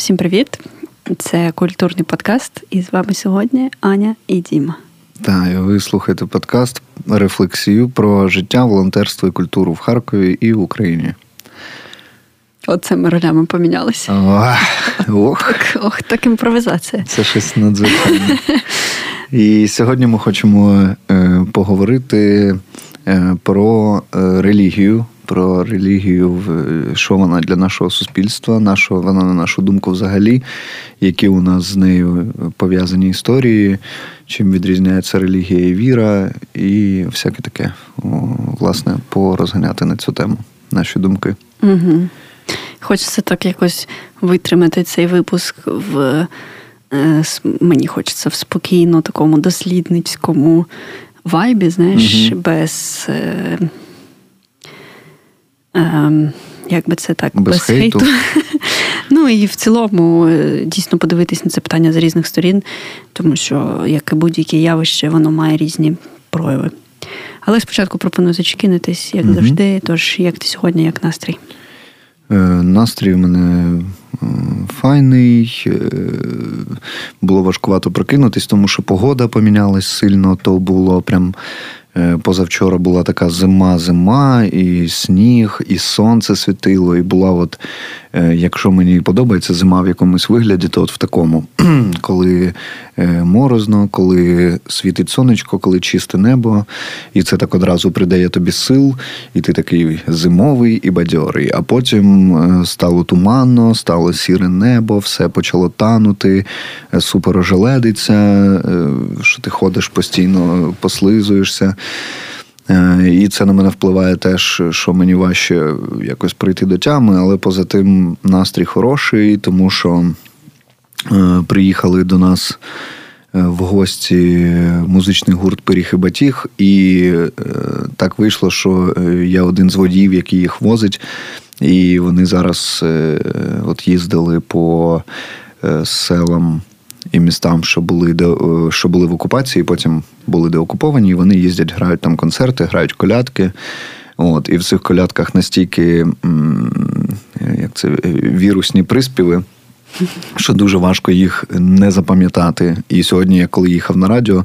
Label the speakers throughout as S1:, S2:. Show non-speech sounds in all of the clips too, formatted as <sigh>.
S1: Всім привіт! Це культурний подкаст, і з вами сьогодні Аня і Діма.
S2: Так, ви слухаєте подкаст рефлексію про життя, волонтерство і культуру в Харкові і в Україні.
S1: Оце ми ролями помінялися.
S2: Ох,
S1: так, ох, так імпровізація.
S2: Це щось надзвичайне. І сьогодні ми хочемо е, поговорити е, про е, релігію про релігію, що вона для нашого суспільства, нашого, вона на нашу думку взагалі, які у нас з нею пов'язані історії, чим відрізняється релігія і віра, і всяке таке. Власне, порозганяти на цю тему наші думки.
S1: Угу. Хочеться так якось витримати цей випуск в. Е, мені хочеться в спокійно, такому дослідницькому вайбі, знаєш, угу. без е, Ем, як би це так,
S2: без, без хейту. хейту. <laughs>
S1: Ну і в цілому е, дійсно подивитись на це питання з різних сторін, тому що, як і будь-яке явище, воно має різні прояви. Але спочатку пропоную зачекинутись, як угу. завжди. Тож, як ти сьогодні, як настрій?
S2: Е, настрій у мене е, файний. Було важкувато прокинутись, тому що погода помінялась сильно, то було прям Е, позавчора була така зима-зима, і сніг, і сонце світило, і була, от, е, якщо мені подобається зима в якомусь вигляді, то от в такому, <clears throat> коли е, морозно, коли світить сонечко, коли чисте небо, і це так одразу придає тобі сил, і ти такий зимовий і бадьорий. А потім стало туманно, стало сіре небо, все почало танути, супер ожеледиться, що ти ходиш постійно, послизуєшся. Е, і це на мене впливає теж, що мені важче якось прийти до тями, але поза тим настрій хороший, тому що е, приїхали до нас е, в гості музичний гурт Пиріг і Батіг, і так вийшло, що я один з водіїв, який їх возить, і вони зараз от їздили по селам і містам, що були де, що були в окупації, потім були деокуповані, і вони їздять, грають там концерти, грають колядки. От, І в цих колядках настільки як це, вірусні приспіви, що дуже важко їх не запам'ятати. І сьогодні, я коли їхав на радіо,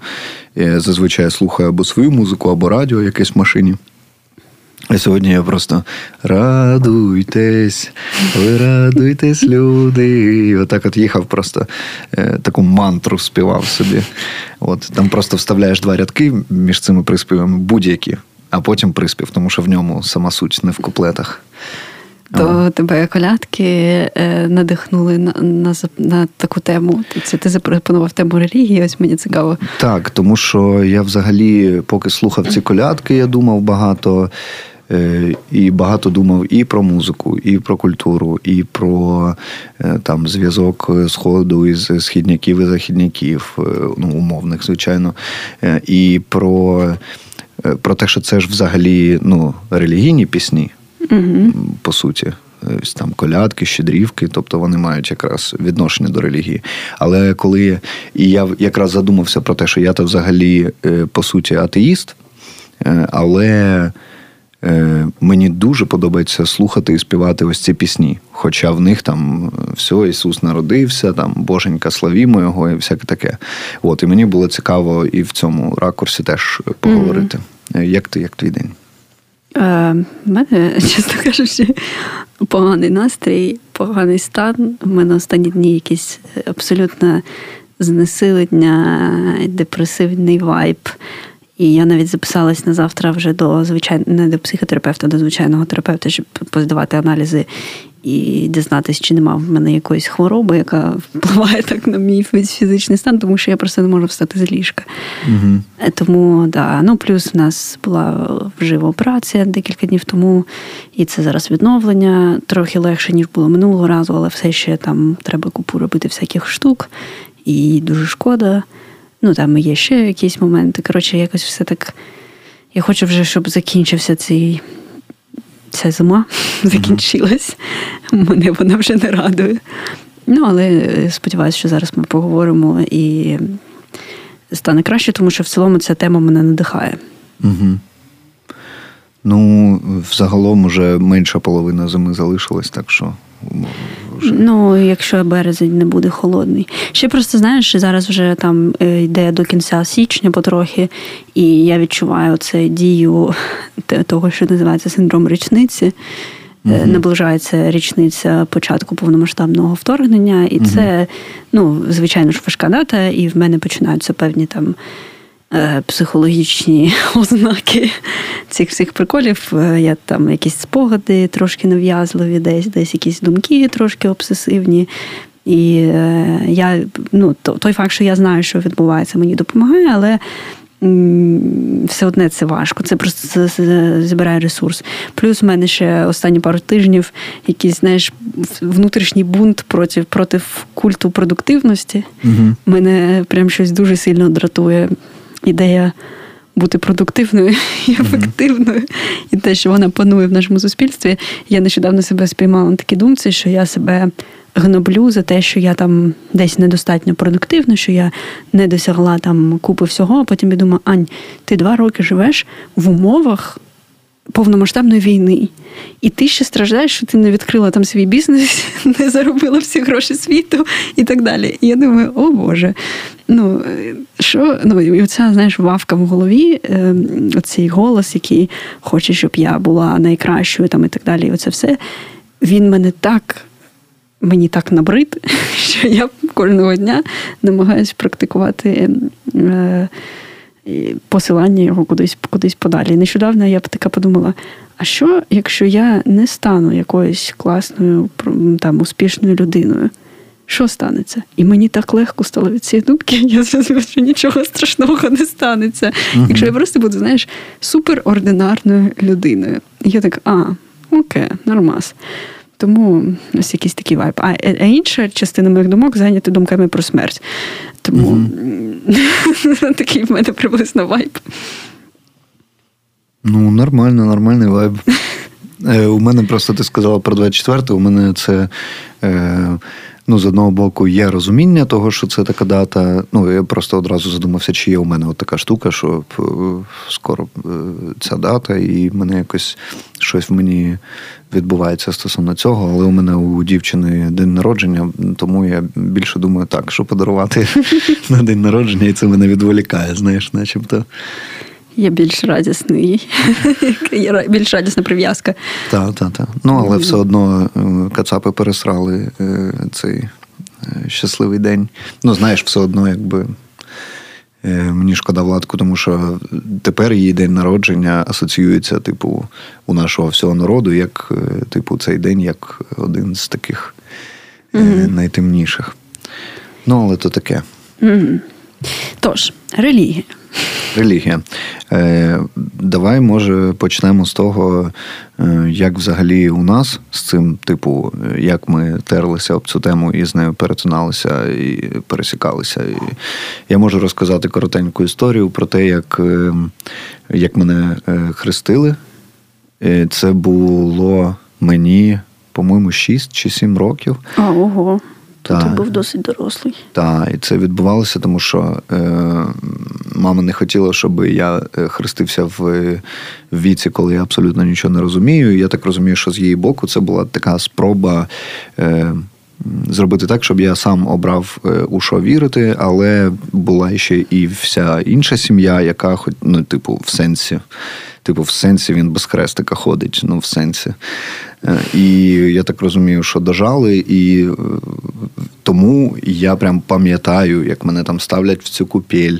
S2: я зазвичай слухаю або свою музику, або радіо якесь в машині. А сьогодні я просто радуйтесь, ви радуйтесь, люди. І отак от їхав, просто е, таку мантру співав собі. От Там просто вставляєш два рядки між цими приспівами, будь-які, а потім приспів, тому що в ньому сама суть не в куплетах.
S1: То ага. тебе колядки е, надихнули на, на на, таку тему. Це ти запропонував тему релігії, ось мені цікаво.
S2: Так, тому що я взагалі, поки слухав ці колядки, я думав багато. Е, і багато думав і про музику, і про культуру, і про е, там зв'язок сходу із східняків і західняків, е, ну умовних, звичайно, і про про те, що це ж взагалі ну, релігійні пісні, угу. по суті. Там колядки, щедрівки, тобто вони мають якраз відношення до релігії. Але коли і я якраз задумався про те, що я то взагалі по суті атеїст, але Е, мені дуже подобається слухати і співати ось ці пісні. Хоча в них там е, все, Ісус народився, там Боженька, славімо його, і всяке таке. От, І мені було цікаво і в цьому ракурсі теж поговорити. Mm-hmm. Як ти, як твій день?
S1: Е, мене, <laughs> чесно кажучи, поганий настрій, поганий стан. У мене останні дні якісь абсолютно знесилення, депресивний вайб. І я навіть записалась на завтра вже до звичайного не до психотерапевта, до звичайного терапевта, щоб поздавати аналізи і дізнатися, чи нема в мене якоїсь хвороби, яка впливає так на мій фізичний стан, тому що я просто не можу встати з ліжка. Угу. Тому да, ну плюс в нас була вжива операція декілька днів тому, і це зараз відновлення трохи легше, ніж було минулого разу, але все ще там треба купу робити всяких штук, і дуже шкода. Ну, там є ще якісь моменти. Коротше, якось все так. Я хочу вже, щоб закінчився цей ця зима <laughs> закінчилась. Мене вона вже не радує. Ну, але сподіваюся, що зараз ми поговоримо і стане краще, тому що в цілому ця тема мене надихає.
S2: Угу. Ну, взагалом уже менша половина зими залишилась, так що.
S1: Ну, якщо березень не буде холодний. Ще просто знаєш, зараз вже там е, йде до кінця січня потрохи, і я відчуваю це дію того, що називається синдром річниці. mm Наближається річниця початку повномасштабного вторгнення, і mm це, ну, звичайно ж, важка дата, і в мене починаються певні там. Е, психологічні <laughs> ознаки цих всіх приколів. Е, я там якісь спогади трошки нав'язливі, десь десь якісь думки трошки обсесивні. І е, я, ну, той факт, що я знаю, що відбувається, мені допомагає, але. Все одне це важко, це просто збирає ресурс. Плюс в мене ще останні пару тижнів якийсь, знаєш, внутрішній бунт проти проти культу продуктивності. Угу. Мене прям щось дуже сильно дратує ідея бути продуктивною і ефективною, і те, що вона панує в нашому суспільстві. Я нещодавно себе спіймала на такій думці, що я себе гноблю за те, що я там десь недостатньо продуктивна, що я не досягла там купи всього, а потім я думаю, Ань, ти два роки живеш в умовах повномасштабної війни. І ти ще страждаєш, що ти не відкрила там свій бізнес, <laughs> не заробила всі гроші світу і так далі. І я думаю, о Боже, ну що ну і оця, знаєш, вавка в голові, е, оцей голос, який хоче, щоб я була найкращою, там і так далі. І оце все. Він мене так. Мені так набрид, <laughs> що я кожного дня намагаюся практикувати е, посилання його кудись кудись подалі. Нещодавно я б така подумала: а що, якщо я не стану якоюсь класною, там, успішною людиною? Що станеться? І мені так легко стало від цієї думки, я зрозуміла, що нічого страшного не станеться. uh Якщо я просто буду, знаєш, суперординарною людиною. І я так, а, окей, нормас. Тому ось якийсь такий вайб. А, а інша частина моїх думок зайнята думками про смерть. Тому <laughs> такий в мене приблизно вайб.
S2: Ну, нормально, нормальний вайб. <laughs> Е, у мене просто ти сказала про 24 у мене це. Е, Ну, з одного боку, є розуміння того, що це така дата. Ну, я просто одразу задумався, чи є у мене от така штука, що е, скоро е, ця дата, і мене якось щось в мені відбувається стосовно цього. Але у мене у дівчини день народження, тому я більше думаю, так, що подарувати <laughs> на день народження, і це мене відволікає, знаєш, начебто.
S1: Є більш радісний, <laughs> є більш радісна прив'язка.
S2: Так, так, так. Ну, але все одно е, кацапи пересрали е, цей е, щасливий день. Ну, знаєш, все одно, якби. Мені шкода владку, тому що тепер її день народження асоціюється, типу, у нашого всього народу, як типу, цей день як один з таких mm-hmm. найтемніших. Ну, але то таке.
S1: Mm-hmm. Тож, релігія.
S2: Релігія. Е, Давай, може, почнемо з того, е, як взагалі у нас з цим, типу, як ми терлися об цю тему і з нею перетиналися і пересікалися. І Я можу розказати коротеньку історію про те, як, е, як мене хрестили. Це було мені, по-моєму, 6 чи 7 років.
S1: Ого. То ти був досить дорослий.
S2: Так, і це відбувалося, тому що е, мама не хотіла, щоб я е, хрестився в віці, коли я абсолютно нічого не розумію. І я так розумію, що з її боку це була така спроба. Е, Зробити так, щоб я сам обрав е, у що вірити, але була ще і вся інша сім'я, яка хоч ну, типу, в сенсі, типу, в сенсі він без хрестика ходить. Ну, в сенсі. Е, і я так розумію, що дожали, і е, тому я прям пам'ятаю, як мене там ставлять в цю купель,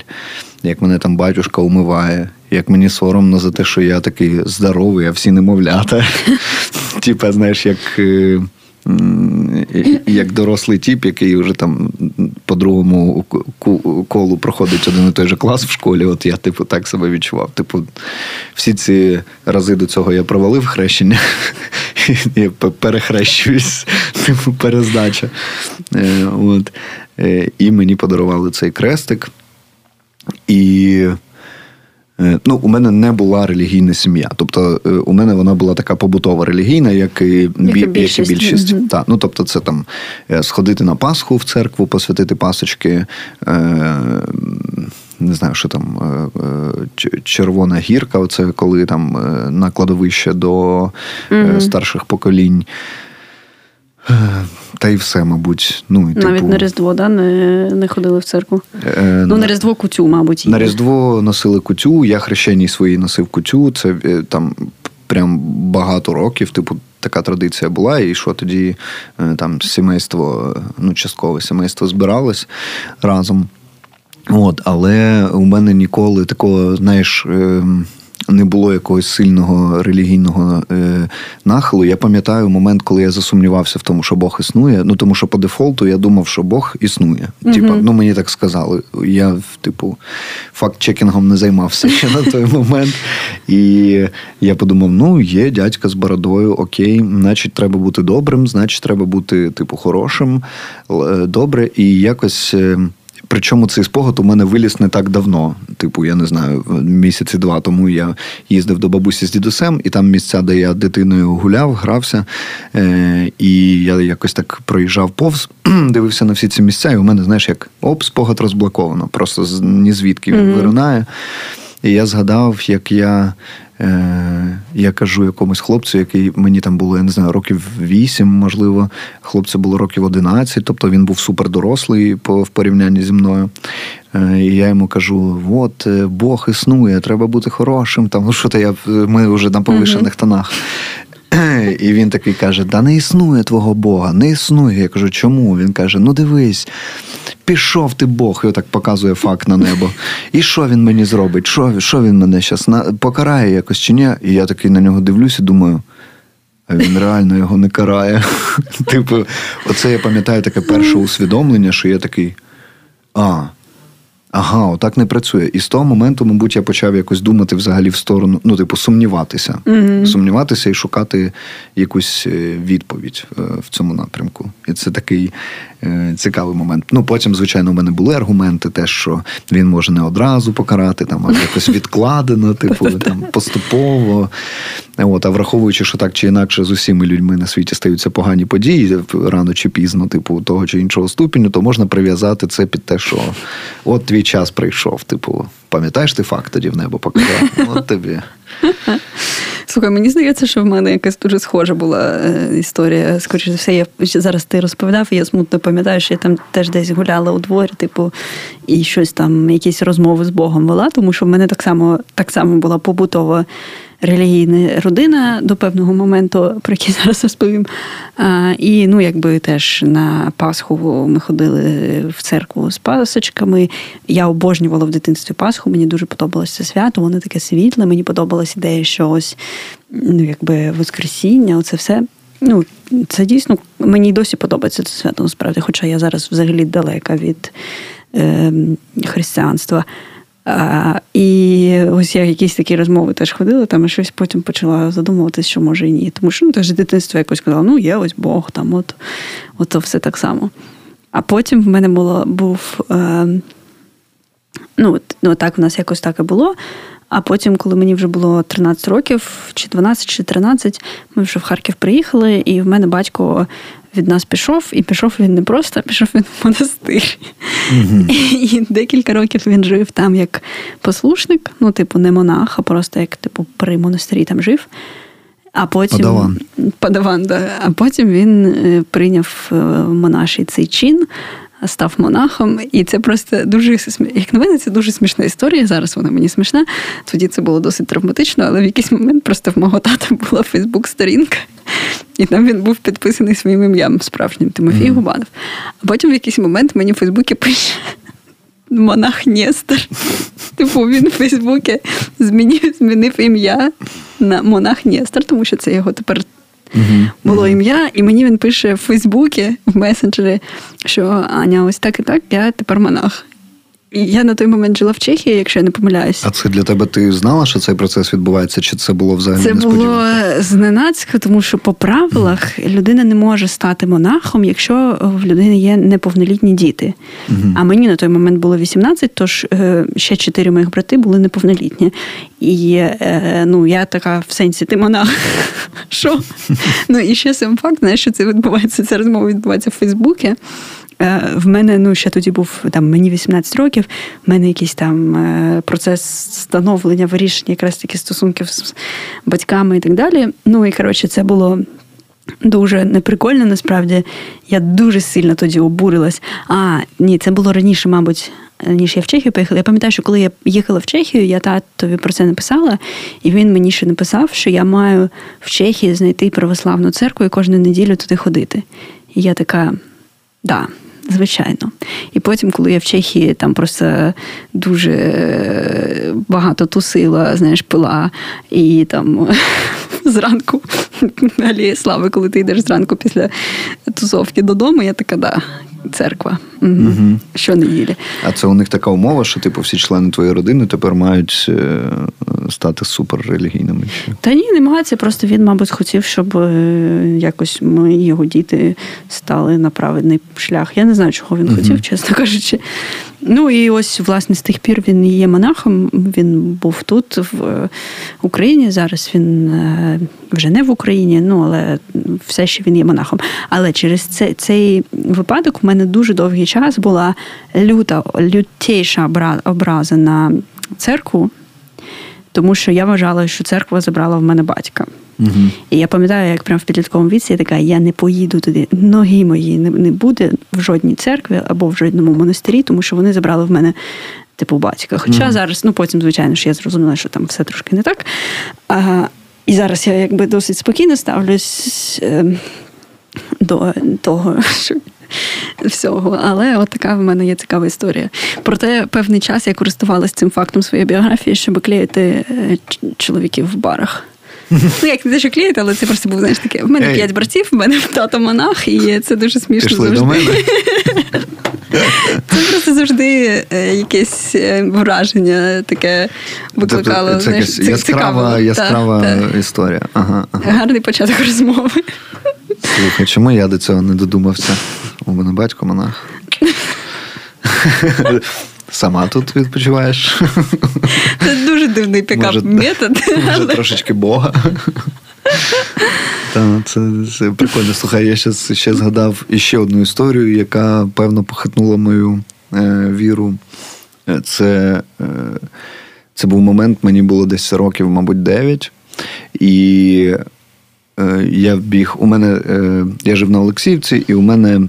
S2: як мене там батюшка умиває, як мені соромно за те, що я такий здоровий, а всі немовлята. <laughs> Типа, знаєш, як. Як дорослий тіп, який вже там по другому колу проходить один і той же клас в школі. От я, типу, так себе відчував. Типу, всі ці рази до цього я провалив хрещення, <laughs> я перехрещуюсь, типу, перездача. Е, от. Е, і мені подарували цей крестик. І ну, у мене не була релігійна сім'я. Тобто, е, у мене вона була така побутова релігійна, як і
S1: як більшість. Як і більшість.
S2: Mm-hmm. Так, ну, тобто, це там е, сходити на Пасху в церкву, посвятити пасочки. Не знаю, що там червона гірка, оце коли там на кладовище до mm-hmm. старших поколінь. Та й все, мабуть. Ну,
S1: Навіть типу... на Різдво, да? не не ходили в церкву. Е, Ну, на Різдво кутю, мабуть.
S2: На Різдво носили кутю, я хрещеній свої носив кутю. Це е, там прям багато років, типу, така традиція була. І що тоді е, там сімейство, ну, часткове сімейство збиралось разом. От, Але у мене ніколи такого, знаєш. Е, не було якогось сильного релігійного е, нахилу. Я пам'ятаю момент, коли я засумнівався в тому, що Бог існує. Ну тому що по дефолту я думав, що Бог існує. mm Типа, ну мені так сказали. Я, типу, факт-чекінгом не займався ще на той момент. І я подумав: ну, є дядька з бородою, окей, значить, треба бути добрим, значить, треба бути, типу, хорошим, е, добре. І якось. Причому цей спогад у мене виліз не так давно. Типу, я не знаю, місяці два тому я їздив до бабусі з дідусем, і там місця, де я дитиною гуляв, грався. Е- І я якось так проїжджав повз, <clears throat> дивився на всі ці місця, і у мене, знаєш, як оп, спогад розблоковано. Просто ні звідки він mm-hmm. виринає. І я згадав, як я я кажу якомусь хлопцю, який мені там було, я не знаю, років 8, можливо, хлопцю було років 11, тобто він був супер дорослий в порівнянні зі мною. Е, і я йому кажу: от е, Бог існує, треба бути хорошим. Там, ну що то я, Ми вже на повишених тонах. <clears throat> І він такий каже: Да не існує твого Бога, не існує. Я кажу, чому? Він каже: Ну дивись, пішов ти Бог, і отак показує факт на небо. І що він мені зробить? Що що він мене зараз покарає якось чи ні? І я такий на нього дивлюсь і думаю. А він реально його не карає. <laughs> Типу, оце я пам'ятаю таке перше усвідомлення, що я такий. А, Ага, отак не працює. І з того моменту, мабуть, я почав якось думати взагалі в сторону, ну, типу, сумніватися. Mm-hmm. Сумніватися і шукати якусь е, відповідь е, в цьому напрямку. І це такий е, цікавий момент. Ну, потім, звичайно, у мене були аргументи, те, що він може не одразу покарати, там, а якось <laughs> відкладено, типу, там, поступово. От, А враховуючи, що так чи інакше з усіми людьми на світі стаються погані події рано чи пізно, типу, того чи іншого ступеню, то можна прив'язати це під те, що от твій час прийшов. Типу, пам'ятаєш ти факт тоді в небо показав? От тобі. <laughs>
S1: Слухай, мені здається, що в мене якась дуже схожа була е, історія. Скоріше за все, я зараз ти розповідав, і я смутно пам'ятаю, що я там теж десь гуляла у дворі, типу, і щось там, якісь розмови з Богом вела, тому що в мене так само так само була побутова релігійна родина до певного моменту, про який <laughs> зараз розповім. І ну, якби теж на Пасху ми ходили в церкву з пасочками. Я обожнювала в дитинстві Пасху, мені дуже подобалося це свято, воно таке світле, мені подобалася ідея, що ось ну, якби Воскресіння, оце все. Ну, Це дійсно мені досі подобається це свято, насправді, хоча я зараз взагалі далека від е, християнства. І ось я якісь такі розмови теж ходила, там і щось потім почала задумуватися, що може і ні. Тому що ну, теж дитинство якось казала, ну є ось Бог, там от, от все так само. А потім в мене було був. Е, ну, ну, так в нас якось так і було. А потім, коли мені вже було 13 років, чи 12, чи 13, ми вже в Харків приїхали, і в мене батько від нас пішов, і пішов він не просто, а пішов він в монастир. Mm-hmm. <laughs> І декілька років він жив там як послушник, ну, типу, не монах, а просто як типу, при монастирі там жив. А потім Подаван. Подаван, да. А потім він е, прийняв е, монаший цей чин став монахом, і це просто дуже як на мене, це дуже смішна історія. Зараз вона мені смішна. Тоді це було досить травматично, але в якийсь момент просто в мого тата була Фейсбук-сторінка, і там він був підписаний своїм ім'ям справжнім Тимофій mm. Губанов. А потім в якийсь момент мені в Фейсбуці пише. Монах Нестор. Типу він у Фейсбуці змінив змінив ім'я на Монах Нестор, тому що це його тепер Угу. Було ім'я, і мені він пише в Фейсбуці, в месенджері, що Аня, ось так і так, я тепер монах. Я на той момент жила в Чехії, якщо я не помиляюсь.
S2: А це для тебе ти знала, що цей процес відбувається? Чи це було взагалі
S1: Це було зненацька, тому що по правилах mm-hmm. людина не може стати монахом, якщо в людини є неповнолітні діти. Mm-hmm. А мені на той момент було 18, тож е, ще чотири моїх брати були неповнолітні. І е, ну, я така в сенсі, ти монах. <laughs> Що? <laughs> Ну і ще сам факт, знаєш, що це відбувається. Ця розмова відбувається в Фейсбуці. Е, в мене ну ще тоді був там мені 18 років. В мене якийсь там е, процес становлення, вирішення якраз таки стосунків з батьками і так далі. Ну і коротше, це було. Дуже неприкольно, насправді. Я дуже сильно тоді обурилась. А, ні, це було раніше, мабуть, ніж я в Чехію поїхала. Я пам'ятаю, що коли я їхала в Чехію, я татові про це написала, і він мені ще написав, що я маю в Чехії знайти православну церкву і кожну неділю туди ходити. І я така, да, Звичайно. І потім, коли я в Чехії там просто дуже багато тусила, знаєш, пила, і там <laughs> зранку <laughs> алії слави, коли ти йдеш зранку після тусовки додому, я така, да, церква. Угу. Угу. Що неділі.
S2: А це у них така умова, що типу всі члени твоєї родини тепер мають е, стати суперрелігійними?
S1: Та ні, намагається. Просто він, мабуть, хотів, щоб е, якось ми, його діти, стали на праведний шлях. Я не знаю, чого він угу. хотів, чесно кажучи. Ну і ось, власне, з тих пір він є монахом. Він був тут, в Україні. Зараз він е, вже не в Україні, ну але все ще він є монахом. Але через цей, цей випадок в мене дуже довгий час була люта, лютейша образа на церкву, тому що я вважала, що церква забрала в мене батька. Угу. І я пам'ятаю, як прямо в підлітковому віці я така, я не поїду туди. Ноги мої не, не буде в жодній церкві або в жодному монастирі, тому що вони забрали в мене типу батька. Хоча угу. зараз, ну потім, звичайно, що я зрозуміла, що там все трошки не так. А, І зараз я якби досить спокійно ставлюсь е, до того, <laughs> що. Всього, але от така в мене є цікава історія. Проте певний час я користувалася цим фактом своєї біографії, щоб клеїти е, чоловіків в барах. Ну, як не те, що клеїти, але це просто був знаєш таке. В мене п'ять братів, в мене тато монах, і це дуже смішно
S2: Пішли завжди. До мене.
S1: Це просто завжди е, якесь е, враження таке викликало. Це, знаєш,
S2: це яскрава яскрава та, історія. Ага, ага.
S1: Гарний початок розмови.
S2: Слухай, чому я до цього не додумався? У мене батько монах. <laughs> Сама тут відпочиваєш.
S1: Це дуже дивний пікап-метод.
S2: Може, але... трошечки Бога. Та, це, це прикольно. Слухай, я ще, ще згадав іще одну історію, яка певно похитнула мою е, віру. Це е, це був момент, мені було десь років, мабуть, 9. І е, я біг. У мене е, я жив на Олексіївці, і у мене Е,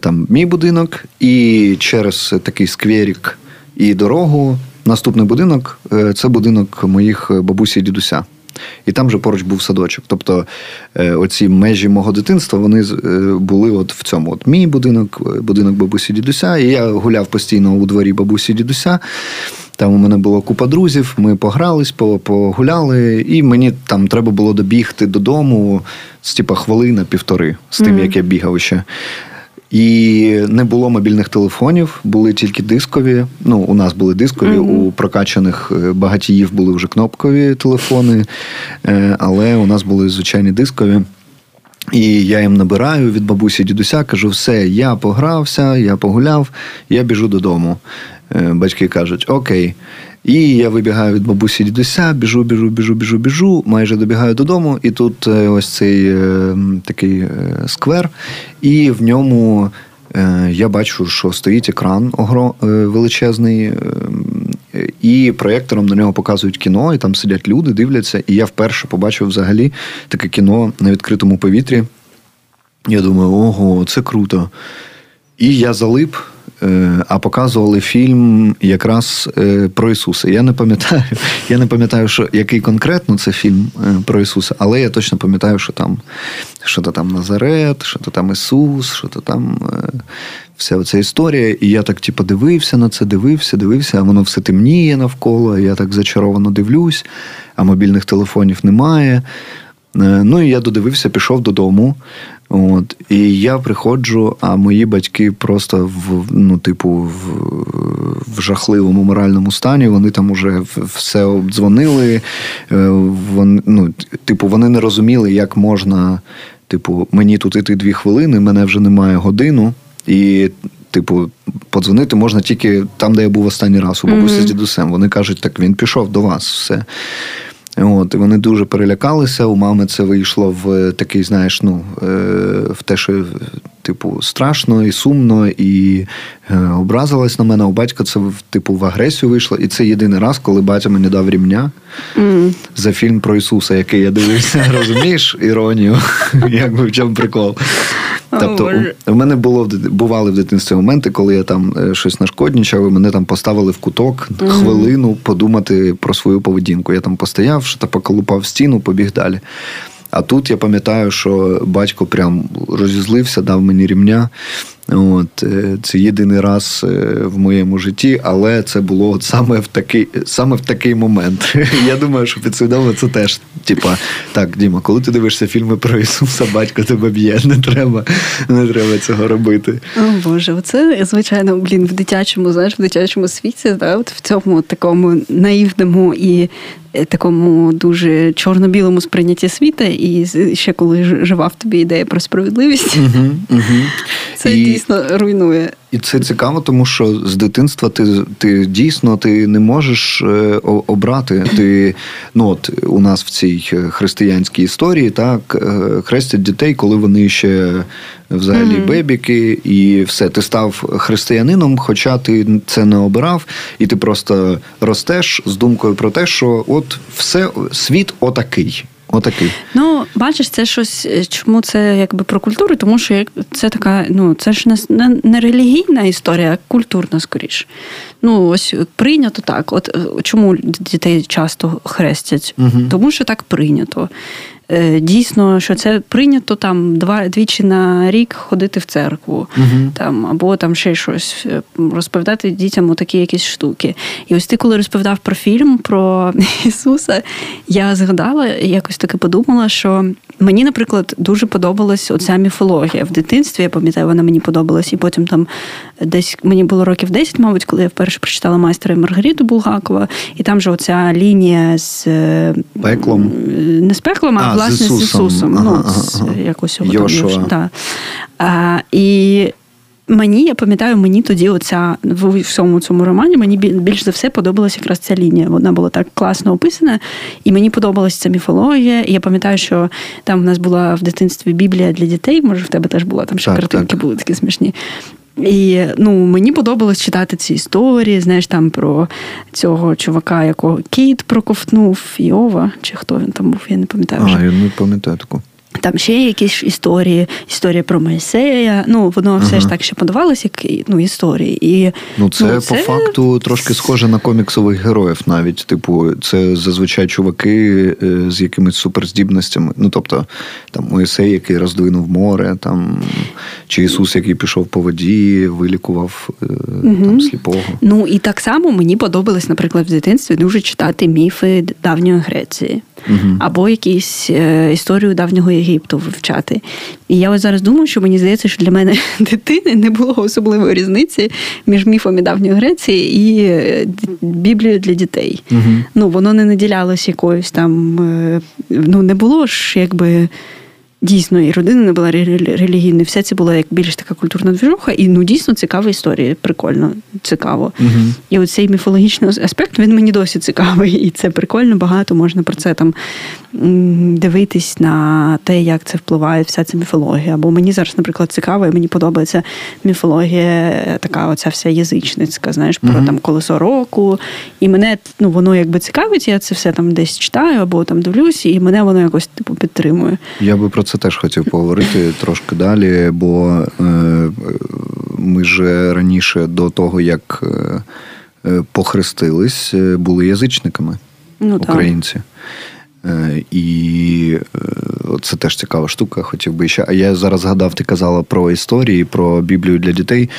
S2: там мій будинок, і через такий скверік і дорогу. Наступний будинок е, це будинок моїх бабусі і дідуся. І там же поруч був садочок. Тобто е, оці межі мого дитинства вони були от в цьому. От Мій будинок, будинок бабусі дідуся. І я гуляв постійно у дворі бабусі дідуся. Там у мене була купа друзів, ми погрались, погуляли, і мені там треба було добігти додому з типа хвилина півтори з тим, mm-hmm. як я бігав ще. І не було мобільних телефонів, були тільки дискові. Ну, у нас були дискові, mm-hmm. у прокачаних е, багатіїв були вже кнопкові телефони, е, але у нас були звичайні дискові. І я їм набираю від бабусі дідуся, кажу: все, я погрався, я погуляв, я біжу додому. Е, батьки кажуть, окей. І я вибігаю від бабусі дідуся, біжу, біжу, біжу, біжу, біжу, майже добігаю додому, і тут е, ось цей е, такий е, сквер, і в ньому я бачу, що стоїть екран величезний, і проєктором на нього показують кіно, і там сидять люди, дивляться. І я вперше побачив взагалі таке кіно на відкритому повітрі. Я думаю, ого, це круто. І я залип. Е, а показували фільм якраз е, про Ісуса. Я не пам'ятаю, я не пам'ятаю, що який конкретно це фільм е, про Ісуса, але я точно пам'ятаю, що там що то там Назарет, що то там Ісус, що то там вся ця історія. І я так, типу, дивився на це, дивився, дивився, а воно все темніє навколо. Я так зачаровано дивлюсь, а мобільних телефонів немає. Ну і я додивився, пішов додому. От. І я приходжу, а мої батьки просто в ну, типу, в, в жахливому моральному стані. Вони там уже все обдзвонили. Е, вони, ну, Типу, вони не розуміли, як можна, типу, мені тут іти дві хвилини, мене вже немає годину. І, типу, подзвонити можна тільки там, де я був останній раз у бабусі mm-hmm. з дідусем. Вони кажуть, так він пішов до вас, все. От, І вони дуже перелякалися. У мами це вийшло в такий, знаєш, ну, е, в те, що типу, страшно і сумно, і е, образилась на мене. У батька це типу в агресію вийшло. І це єдиний раз, коли батя мені дав рівня mm. за фільм про Ісуса, який я дивився. <laughs> Розумієш, іронію, <laughs> як би в чому прикол. Тобто, у, мене було бували в дитинстві моменти, коли я там е, щось нашкоднічав, і мене там поставили в куток mm-hmm. хвилину подумати про свою поведінку. Я там постояв, що та поколупав стіну, побіг далі. А тут я пам'ятаю, що батько прям розізлився, дав мені рівня. От, е, Це єдиний раз е, в моєму житті, але це було от саме в такий саме в такий момент. <laughs> Я думаю, що підсвідомо це теж, типа, так, Діма, коли ти дивишся фільми про Ісуса, батько тебе б'є, не треба не треба цього робити.
S1: О Боже, оце, звичайно, блін, в дитячому, знаєш, в дитячому світі, да, от в цьому такому наївному і Е, такому дуже чорно-білому сприйнятті світа, і ще коли жива в тобі ідея про справедливість, угу. це і, дійсно руйнує.
S2: І це цікаво, тому що з дитинства ти ти дійсно ти не можеш е, обрати. Ти <clears throat> ну от у нас в цій християнській історії так е, хрестять дітей, коли вони ще взагалі mm-hmm. бебіки, і все. Ти став християнином, хоча ти це не обирав, і ти просто ростеш з думкою про те, що от все світ отакий. Отакий.
S1: Ну, бачиш, це щось. Е, чому це якби про культуру? Тому що це така, ну це ж не, не релігійна історія, а культурна скоріш. Ну, ось прийнято так. От е, чому дітей часто хрестять? Угу. Тому що так прийнято. Е, дійсно, що це прийнято там два двічі на рік ходити в церкву, угу. там або там ще щось е, розповідати дітям такі якісь штуки. І ось ти, коли розповідав про фільм про <laughs> Ісуса, я згадала, якось таки подумала, що мені, наприклад, дуже подобалась оця міфологія в дитинстві. Я пам'ятаю, вона мені подобалась, і потім там десь мені було років 10, мабуть, коли я вперше прочитала майстера Маргариту Булгакова, і там же оця лінія з
S2: е, пеклом
S1: не з пеклом, а, а власне з Ісусом. З Ісусом. Ага, ну, ага. якось його там. А, І мені, я пам'ятаю, мені тоді оця в всьому цьому романі мені більш за все подобалася якраз ця лінія. Вона була так класно описана, і мені подобалася ця міфологія. І я пам'ятаю, що там в нас була в дитинстві Біблія для дітей. Може, в тебе теж була там ще так, картинки так. були такі смішні. І ну, мені подобалось читати ці історії, знаєш, там про цього чувака, якого кіт проковтнув, Йова, чи хто він там був, я не пам'ятаю.
S2: А, я не пам'ятаю таку.
S1: Там ще якісь історії, історія про Моїсея. Ну, воно все ага. ж так ще подавалося, як ну, історії. І,
S2: Ну, це ну, по факту трошки схоже на коміксових героїв навіть. Типу, це зазвичай чуваки е, з якимись суперздібностями. Ну, тобто, там Моїсей, який роздвинув море, там, чи Ісус, який пішов по воді, вилікував угу. там сліпого.
S1: Ну і так само мені подобалось, наприклад, в дитинстві дуже читати міфи давньої Греції угу. або якісь е, історію давнього Єгипту вивчати. І я ось зараз думаю, що мені здається, що для мене <laughs> дитини не було особливої різниці між міфами давньої Греції і е, Біблією для дітей. Угу. Ну воно не наділялось якоюсь там, е, ну не було ж якби. Дійсно, і родина не була релігійною, все це була як більш така культурна движуха, і ну дійсно цікава історія, прикольно, цікаво. Угу. І оцей міфологічний аспект він мені досі цікавий, і це прикольно, багато можна про це там дивитись на те, як це впливає, вся ця міфологія. Бо мені зараз, наприклад, цікаво, і мені подобається міфологія, така оця вся язичницька, знаєш, про угу. там колесо року. І мене ну, воно якби цікавить, я це все там десь читаю або там дивлюся, і мене воно якось типу підтримує.
S2: Я би про це теж хотів поговорити трошки далі, бо е, ми ж раніше до того, як е, е похрестились, е, були язичниками ну, українці. Е, і це теж цікава штука, хотів би ще. А я зараз згадав, ти казала про історії, про Біблію для дітей.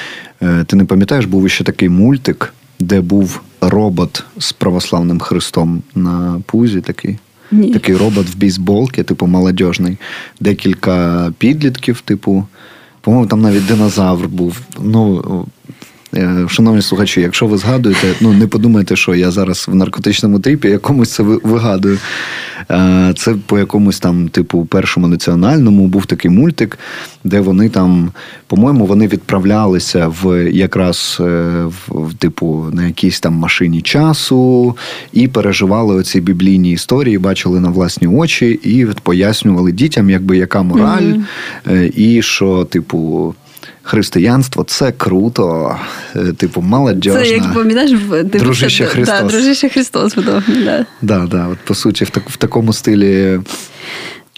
S2: Ти не пам'ятаєш, був ще такий мультик, де був робот з православним хрестом на пузі такий.
S1: Ні.
S2: такий робот в бейсболці, типу молодіжний. Декілька підлітків, типу. По-моєму, там навіть динозавр був. Ну, е, Шановні слухачі, якщо ви згадуєте, ну не подумайте, що я зараз в наркотичному тріпі якомусь це вигадую. Е, це по якомусь там, типу, першому національному був такий мультик, де вони там, по-моєму, вони відправлялися в якраз е, в типу на якійсь там машині часу і переживали оці біблійні історії, бачили на власні очі і пояснювали дітям, якби яка мораль, mm-hmm. і що, типу християнство це круто, е, типу, молодежна.
S1: Це як пам'ятаєш,
S2: дружище Христос.
S1: Да, дружище Христос видав. Да.
S2: Да, да, от по суті, в, так, в такому стилі.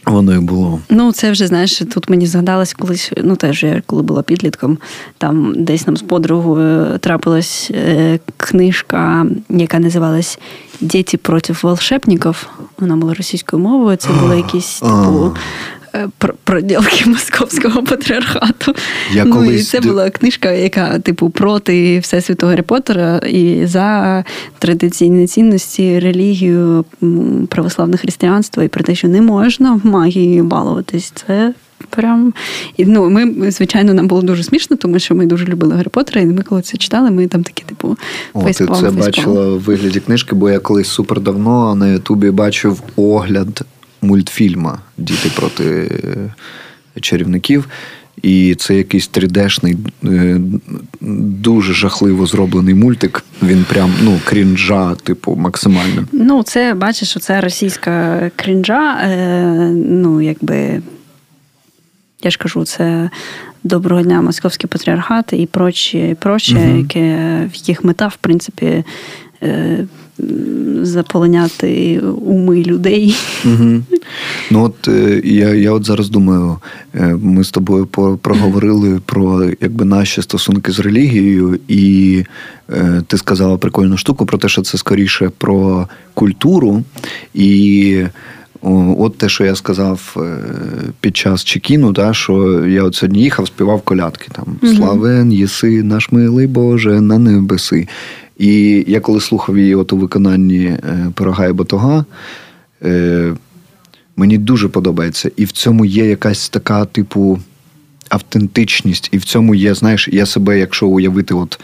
S2: Воно і було.
S1: Ну, це вже, знаєш, тут мені згадалось колись, ну теж я коли була підлітком, там десь нам з подругою трапилась е, книжка, яка називалась Діти проти волшебників. Вона була російською мовою. Це були якісь типу Е, проділки <laughs> московського патріархату. Я ну, колись... І це була книжка, яка, типу, проти Всесвіту Гаррі Поттера і за традиційні цінності, релігію, православне християнство, і про те, що не можна в магії балуватись. Це. Прям і ну ми, звичайно, нам було дуже смішно, тому що ми дуже любили Гаррі Поттера, і ми коли це читали, ми там такі, типу,
S2: О, ти це фейспалм. бачила в вигляді книжки, бо я колись супер давно на Ютубі бачив огляд мультфільма Діти проти е, чарівників. І це якийсь 3D-шний, е, дуже жахливо зроблений мультик. Він прям ну, крінжа, типу, максимально.
S1: Ну, це бачиш, що це російська крінжа. Е, ну, якби. Я ж кажу, це доброго дня, московський патріархат і прочі, прочі угу. яке в їх мета, в принципі, заполоняти уми людей.
S2: Угу. Ну от е, я я от зараз думаю, е, ми з тобою проговорили про якби наші стосунки з релігією, і е, ти сказала прикольну штуку про те, що це скоріше про культуру. І от те, що я сказав під час Чекіну, та, що я от сьогодні їхав, співав колядки там Славен, єси, наш милий Боже, на небеси. І я коли слухав її от у виконанні е, Пирога і Батога, е, мені дуже подобається. І в цьому є якась така, типу, автентичність. І в цьому є, знаєш, я себе, якщо уявити, от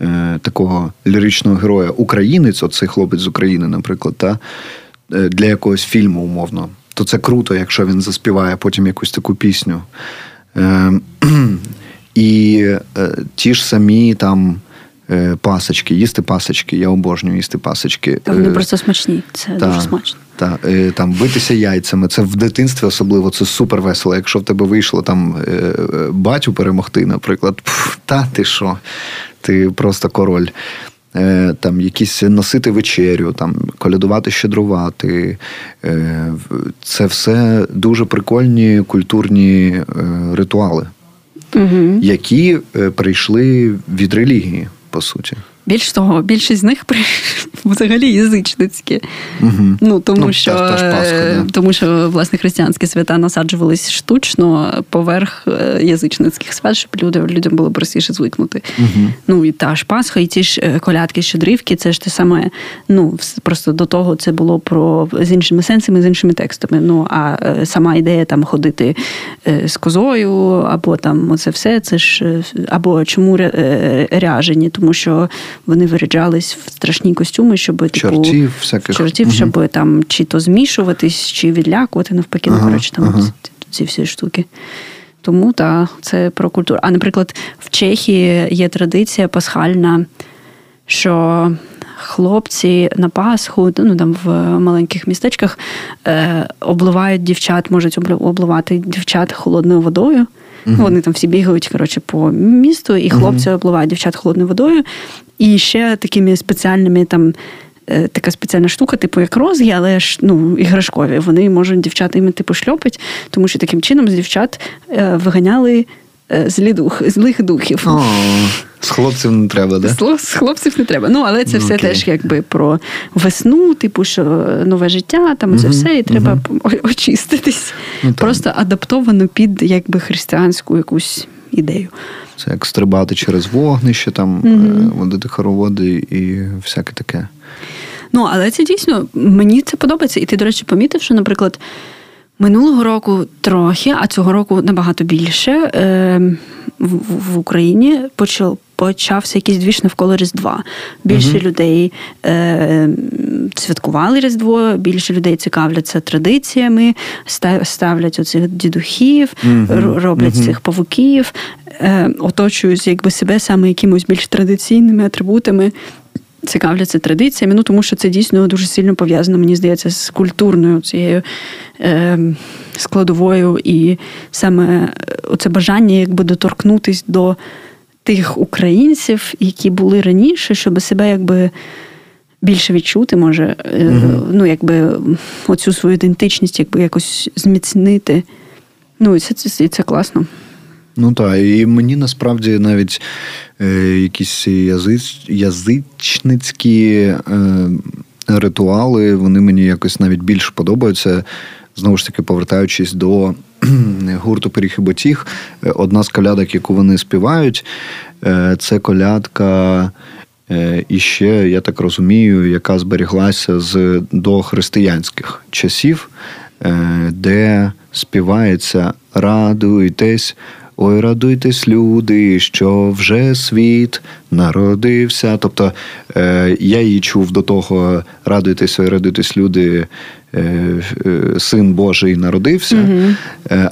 S2: е, такого ліричного героя, українець, оцей хлопець з України, наприклад, та, для якогось фільму, умовно, то це круто, якщо він заспіває потім якусь таку пісню. <clears throat> І ті ж самі там. Е, пасочки, їсти пасочки. Я обожнюю їсти пасочки.
S1: Вони е, просто смачні, це та, дуже смачно.
S2: Так, е, там битися яйцями. Це в дитинстві особливо це супер весело. Якщо в тебе вийшло там батю перемогти, наприклад, та ти що? Ти просто король. Там якісь носити вечерю, там колядувати, щедрувати. Це все дуже прикольні культурні ритуали, угу. які прийшли від релігії по суті.
S1: Більш того, більшість з них <laughs> взагалі язичницькі. Угу. Ну, тому ну, що та, та Пасха, да. тому що власне християнські свята насаджувались штучно поверх е, язичницьких свят, щоб люди, людям було простіше звикнути. Угу. Ну і та ж Пасха, і ті ж е, колядки, щедрівки, це ж те саме. Ну, просто до того це було про з іншими сенсами, з іншими текстами. Ну, а е, сама ідея там ходити з козою, або там оце все, це ж або чому ряжені, тому що вони виряджались в страшні костюми, щоб типу,
S2: чортів, всяких.
S1: чортів, угу. щоб там чи то змішуватись, чи відлякувати навпаки, ага, ну, коротше, там ага. ці всі штуки. Тому так, це про культуру. А наприклад, в Чехії є традиція пасхальна, що хлопці на Пасху, ну там в маленьких містечках е, обливають дівчат, можуть обливати дівчат холодною водою. Uh Вони там всі бігають коротше, по місту, і хлопці uh обливають дівчат холодною водою. І ще такими спеціальними там. Е, така спеціальна штука, типу як розгі, але ж ну, іграшкові. Вони можуть дівчата іми типу шльопить, тому що таким чином з дівчат е, виганяли е, злі дух, злих духів.
S2: О, з хлопців не треба, да?
S1: З, хлопців не треба. Ну, але це все okay. теж якби про весну, типу, що нове життя, там uh-huh, це все, і треба uh-huh. очиститись. Ну, Просто адаптовано під якби християнську якусь ідею.
S2: Це як стрибати через вогнище, там mm-hmm. водити хороводи і всяке таке.
S1: Ну, але це дійсно мені це подобається. І ти, до речі, помітив, що, наприклад, минулого року трохи, а цього року набагато більше е, в, в Україні почав. Почався якийсь двіж навколо Різдва. Більше uh людей е, святкували Різдво, більше людей цікавляться традиціями, ставлять оцих дідухів, uh роблять uh цих павуків, е, оточують якби себе саме якимось більш традиційними атрибутами цікавляться традиціями, ну тому що це дійсно дуже сильно пов'язано, мені здається, з культурною цією е, складовою, і саме е, оце бажання якби доторкнутись до тих українців, які були раніше, щоб себе якби. Більше відчути може, uh ну, якби оцю свою ідентичність, якби якось зміцнити. Ну, і це це, це класно.
S2: Ну так, і мені насправді навіть е, якісь язич, язичницькі е, ритуали, вони мені якось навіть більше подобаються. Знову ж таки, повертаючись до <clears throat> гурту Пиріг і Ботіг, е, одна з колядок, яку вони співають, е, це колядка. Е, і ще, я так розумію, яка зберіглася з дохристиянських часів, де співається Радуйтесь, Ой, радуйтесь, люди, що вже світ народився. Тобто я її чув до того, радуйтесь, ой, радуйтесь, люди, син Божий народився. mm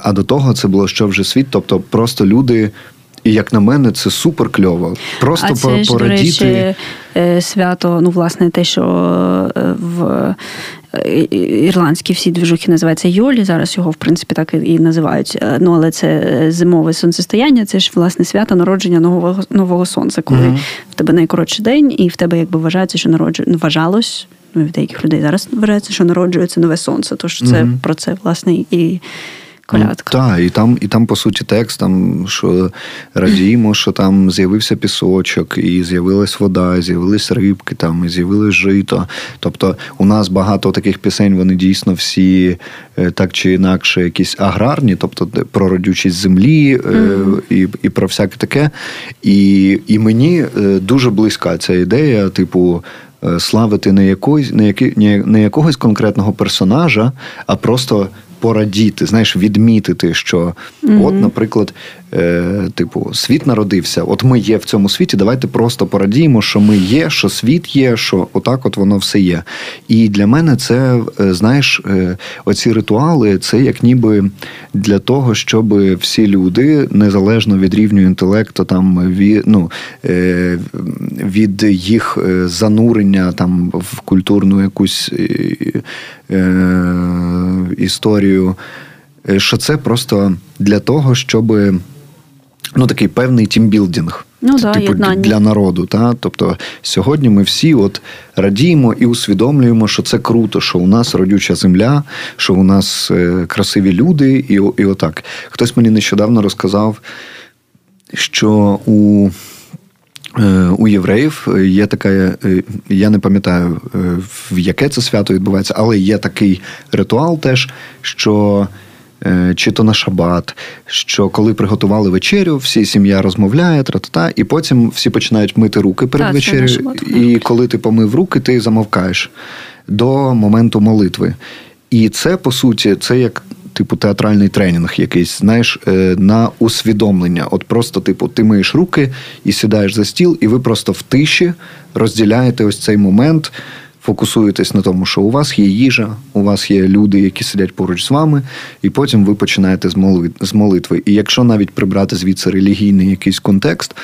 S2: А до того це було що вже світ, тобто просто люди. І як на мене, це супер кльово. Просто
S1: а це ж, порадіти. До речі, свято, ну, власне, те, що в ірландські всі движухи називаються Йолі. Зараз його, в принципі, так і називають. Е, ну, але це зимове сонцестояння, це ж власне свято народження нового нового сонця, коли uh в тебе найкоротший день, і в тебе якби вважається, що народжує ну, вважалось. Ну, в деяких людей зараз вважається, що народжується нове сонце. Тож це uh про це власне і колядка.
S2: Ну, так, і там, і там, по суті, текст, там, що радіємо, що там з'явився пісочок, і з'явилась вода, і з'явились рибки, там, і з'явилось жито. Тобто у нас багато таких пісень, вони дійсно всі е, так чи інакше якісь аграрні, тобто про родючість землі mm. і і про всяке таке. І, І мені е, дуже близька ця ідея, типу. Славити не якогось не, які, не якогось конкретного персонажа, а просто порадіти, знаєш, відмітити, що, mm-hmm. от, наприклад, е, типу, світ народився, от ми є в цьому світі. Давайте просто порадіємо, що ми є, що світ є, що отак от воно все є. І для мене це, е, знаєш, е, оці ритуали, це як ніби для того, щоб всі люди, незалежно від рівню інтелекту, там від, ну, е, від їх е, занурення там в культурну якусь. Історію, що це просто для того, щоб ну такий певний тімбілдинг.
S1: Ну, да,
S2: типу,
S1: єднання.
S2: для народу. Та? Тобто сьогодні ми всі от радіємо і усвідомлюємо, що це круто, що у нас родюча земля, що у нас е, красиві люди, і і отак. Хтось мені нещодавно розказав, що у е, у євреїв є така, е, я не пам'ятаю, в яке це свято відбувається, але є такий ритуал теж, що чи то на шабат, що коли приготували вечерю, всі сім'я розмовляє, тра-та-та, і потім всі починають мити руки перед вечерею. І коли ти помив руки, ти замовкаєш до моменту молитви. І це по суті, це як. Типу театральний тренінг якийсь, знаєш, е, на усвідомлення. От просто, типу, ти миєш руки і сідаєш за стіл, і ви просто в тиші розділяєте ось цей момент фокусуєтесь на тому, що у вас є їжа, у вас є люди, які сидять поруч з вами, і потім ви починаєте з молитви. І якщо навіть прибрати звідси релігійний якийсь контекст,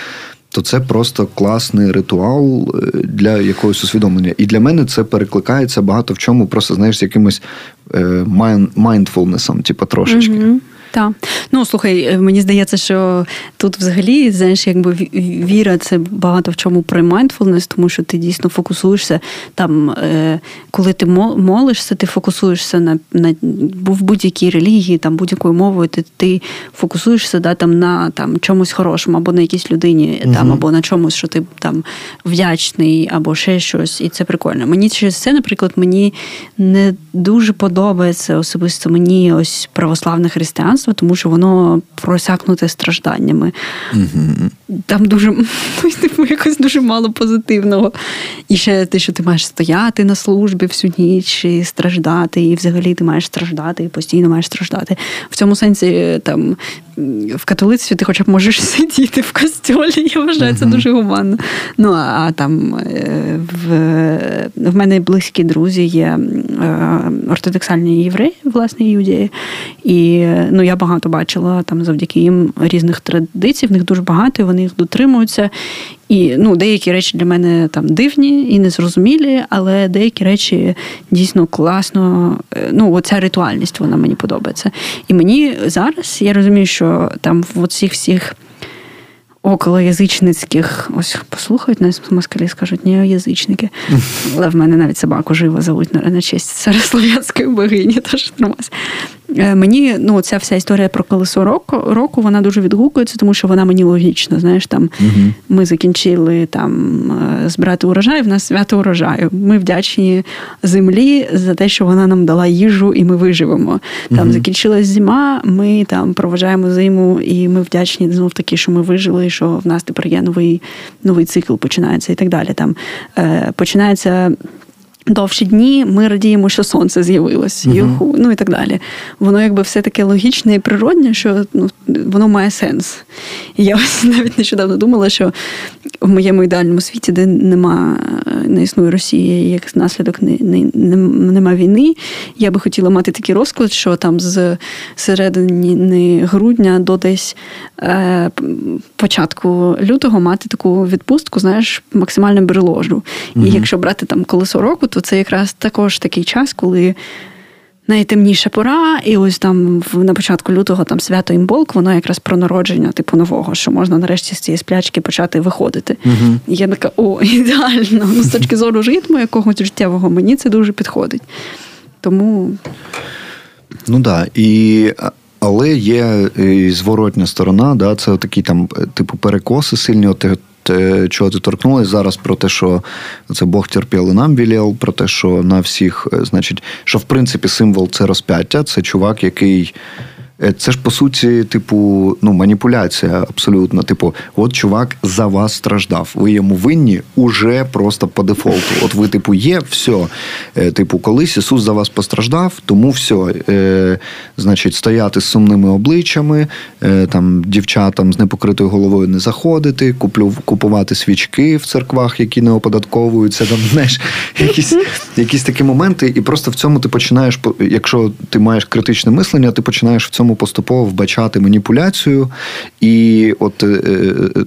S2: то це просто класний ритуал е, для якогось усвідомлення. І для мене це перекликається багато в чому, просто знаєш, з якимось майндфулнесом, типу, трошечки. Mm-hmm.
S1: Так. Ну слухай, е, мені здається, що тут взагалі знаєш, якби віра це багато в чому про mindfulness, тому що ти дійсно фокусуєшся там, е, коли ти молишся, ти фокусуєшся на на в будь-якій релігії, там будь-якою мовою, ти ти фокусуєшся да, там на там чомусь хорошому, або на якійсь людині, uh там, або на чомусь, що ти там вдячний, або ще щось, і це прикольно. Мені через це, наприклад, мені не дуже подобається особисто мені ось православне християнство християнства, тому що воно просякнуте стражданнями.
S2: Угу.
S1: Там дуже ну, типу, якось дуже мало позитивного. І ще те, що ти маєш стояти на службі всю ніч і страждати, і взагалі ти маєш страждати, і постійно маєш страждати. В цьому сенсі там в католицтві ти хоча б можеш <laughs> сидіти в костьолі. Я вважаю, це дуже гуманно. Ну а там е, в в мене близькі друзі є е, ортодоксальні євреї, власне, юдії. І ну, я багато бачила там завдяки їм різних традицій, в них дуже багато, і вони їх дотримуються. І ну, деякі речі для мене там дивні і незрозумілі, але деякі речі дійсно класно. Е, ну, оця ритуальність вона мені подобається. І мені зараз я розумію, що там в оцих всіх околоязичницьких, ось послухають нас москалі, скажуть, ні, язичники. <laughs> Але в мене навіть собаку живо зовуть на честь царослов'янської богині, тож нормас. Е, мені ну, ця вся історія про колесо року, року вона дуже відгукується, тому що вона мені логічна. Знаєш, там угу. ми закінчили там е, збирати урожай, в нас свято урожаю. Ми вдячні землі за те, що вона нам дала їжу, і ми виживемо. Там угу. закінчилась зима, ми там проважаємо зиму, і ми вдячні знов таки, що ми вижили, що в нас тепер є новий новий цикл починається і так далі. Там е, починається довші дні ми радіємо, що сонце з'явилось, uh-huh. ну і так далі. Воно якби все таке логічне і природне, що ну, воно має сенс. І я ось <laughs> навіть нещодавно думала, що в моєму ідеальному світі, де нема, не існує Росії, як наслідок не, не, не, нема війни, я би хотіла мати такий розклад, що там з середини грудня до десь е, початку лютого мати таку відпустку, знаєш, максимально береложу. Uh-huh. І якщо брати там колесо року, то це якраз також такий час, коли найтемніша пора, і ось там на початку лютого там свято імболк, воно якраз про народження, типу нового, що можна нарешті з цієї сплячки почати виходити.
S2: uh
S1: І я така, о, <laughs> ідеально. Ну, з точки зору ритму якогось життєвого, мені це дуже підходить. Тому.
S2: Ну так. Да. І але є і зворотня сторона, да, це такі там, типу, перекоси сильні. От те, чого ти торкнулась зараз, про те, що це Бог терпів і нам вілєл, про те, що на всіх, е, значить, що в принципі символ це розп'яття, це чувак, який. Е, це ж по суті, типу, ну, маніпуляція абсолютно. Типу, от чувак за вас страждав. Ви йому винні уже просто по дефолту. От ви, типу, є, все. Типу, колись Ісус за вас постраждав, тому все. Е, Значить, стояти з сумними обличчями, е, там дівчатам з непокритою головою не заходити, куплю, купувати свічки в церквах, які не оподатковуються. Там знаєш, якісь якісь такі моменти, і просто в цьому ти починаєш, якщо ти маєш критичне мислення, ти починаєш в цьому цьому поступово вбачати маніпуляцію, і от е,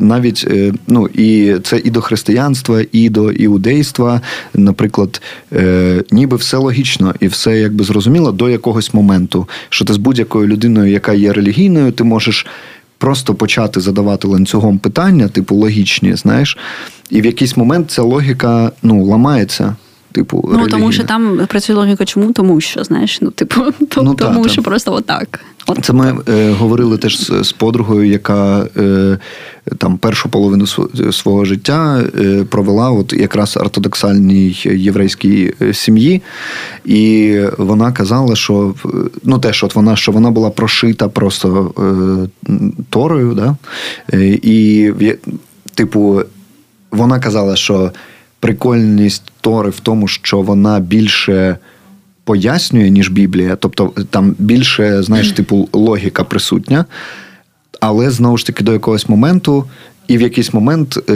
S2: навіть е, ну і це і до християнства, і до іудейства, наприклад, е, ніби все логічно і все якби зрозуміло до якогось моменту, що ти з будь-якою людиною, яка є релігійною, ти можеш. Просто почати задавати ланцюгом питання, типу логічні, знаєш, і в якийсь момент ця логіка ну ламається типу. Ну
S1: релігійна. тому що там працює логіка, чому? Тому що, знаєш, ну типу, <laughs> то, ну, тому та, що та. просто отак.
S2: От, Це ми е, говорили теж з, з подругою, яка е, там першу половину свого життя е, провела от якраз ортодоксальній єврейській е, сім'ї, і вона казала, що ну теж от вона що вона була прошита просто е, торою, да? Е, і типу, вона казала, що прикольність Тори в тому, що вона більше пояснює, ніж Біблія, тобто там більше, знаєш, типу, логіка присутня, але знову ж таки до якогось моменту. І в якийсь момент е,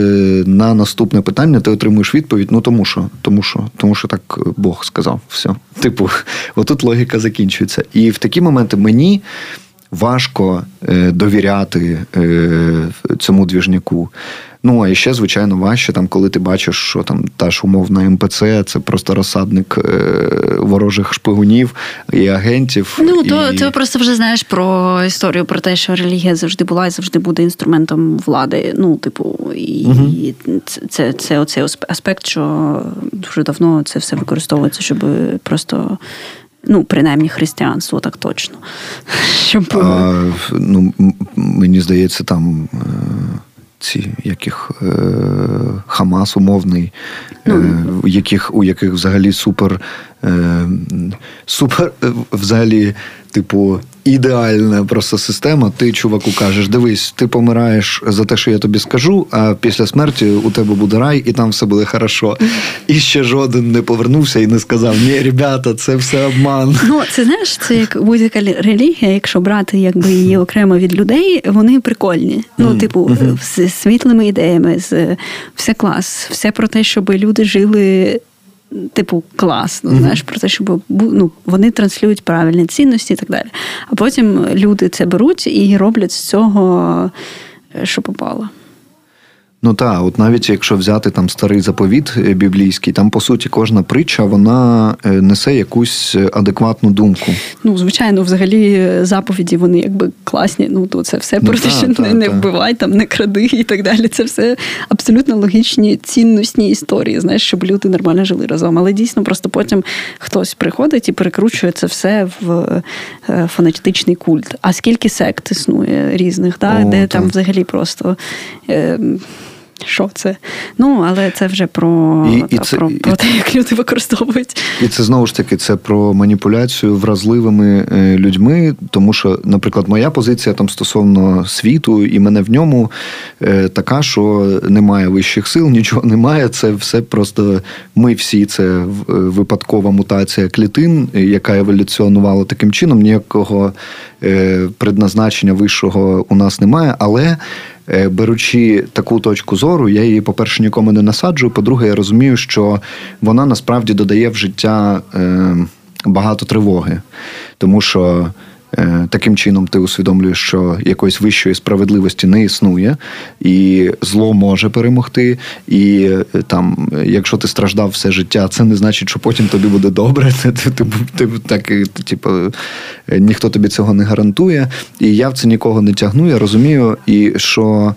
S2: на наступне питання ти отримуєш відповідь: ну тому що, тому що, тому що так Бог сказав. Все. Типу, <laughs> отут логіка закінчується. І в такі моменти мені важко е, довіряти е, цьому двіжняку. Ну а ще, звичайно, важче, там, коли ти бачиш, що там та ж умовна МПЦ, це просто розсадник е, ворожих шпигунів і агентів.
S1: Ну
S2: і...
S1: то ти просто вже знаєш про історію про те, що релігія завжди була і завжди буде інструментом влади. Ну, типу, і угу. це, це, це оцей аспект, що дуже давно це все використовується, щоб просто. Ну, принаймні християнство так точно. <laughs> Щоб...
S2: А, ну, Мені здається, там е, ці яких е, Хамас умовний, ну, е, яких, у яких взагалі супер е, супер взагалі, типу, ідеальна просто система. Ти, чуваку, кажеш: дивись, ти помираєш за те, що я тобі скажу, а після смерті у тебе буде рай, і там все буде хорошо. І ще жоден не повернувся і не сказав: Ні, ребята, це все обман.
S1: Ну, це знаєш, це як будь-яка релігія, якщо брати якби її окремо від людей, вони прикольні. Ну, типу, з світлими ідеями, з все клас, все про те, щоб люди жили типу, класно, mm-hmm. знаєш, про те, щоб ну, вони транслюють правильні цінності і так далі. А потім люди це беруть і роблять з цього, е, що попало.
S2: Ну так, от навіть якщо взяти там старий заповіт е, біблійський, там по суті кожна притча вона е, несе якусь адекватну думку.
S1: Ну, звичайно, взагалі заповіді вони якби класні. Ну то це все ну, про те, що та, не, та. вбивай, там не кради і так далі. Це все абсолютно логічні, цінностні історії, знаєш, щоб люди нормально жили разом. Але дійсно просто потім хтось приходить і перекручує це все в е, фанатичний культ. А скільки сект існує різних, да? О, де та. там взагалі просто. Е, що це. Ну, але це вже про і, та, і це, про, про те, як люди використовують.
S2: І це знову ж таки це про маніпуляцію вразливими е, людьми. Тому що, наприклад, моя позиція там стосовно світу, і мене в ньому е, така, що немає вищих сил, <laughs> нічого немає. Це все просто ми всі це е, випадкова мутація клітин, яка еволюціонувала таким чином. Ніякого предназначення вищого у нас немає, але. Е, беручи таку точку зору, я її, по-перше, нікому не насаджую. По-друге, я розумію, що вона насправді додає в життя е, багато тривоги, тому що. Е, таким чином ти усвідомлюєш, що якоїсь вищої справедливості не існує, і зло може перемогти. І е, там, якщо ти страждав все життя, це не значить, що потім тобі буде добре. <laughs> Ти, ти, ти, ти так, типу, ніхто тобі цього не гарантує. І я в це нікого не тягну. Я розумію, і що.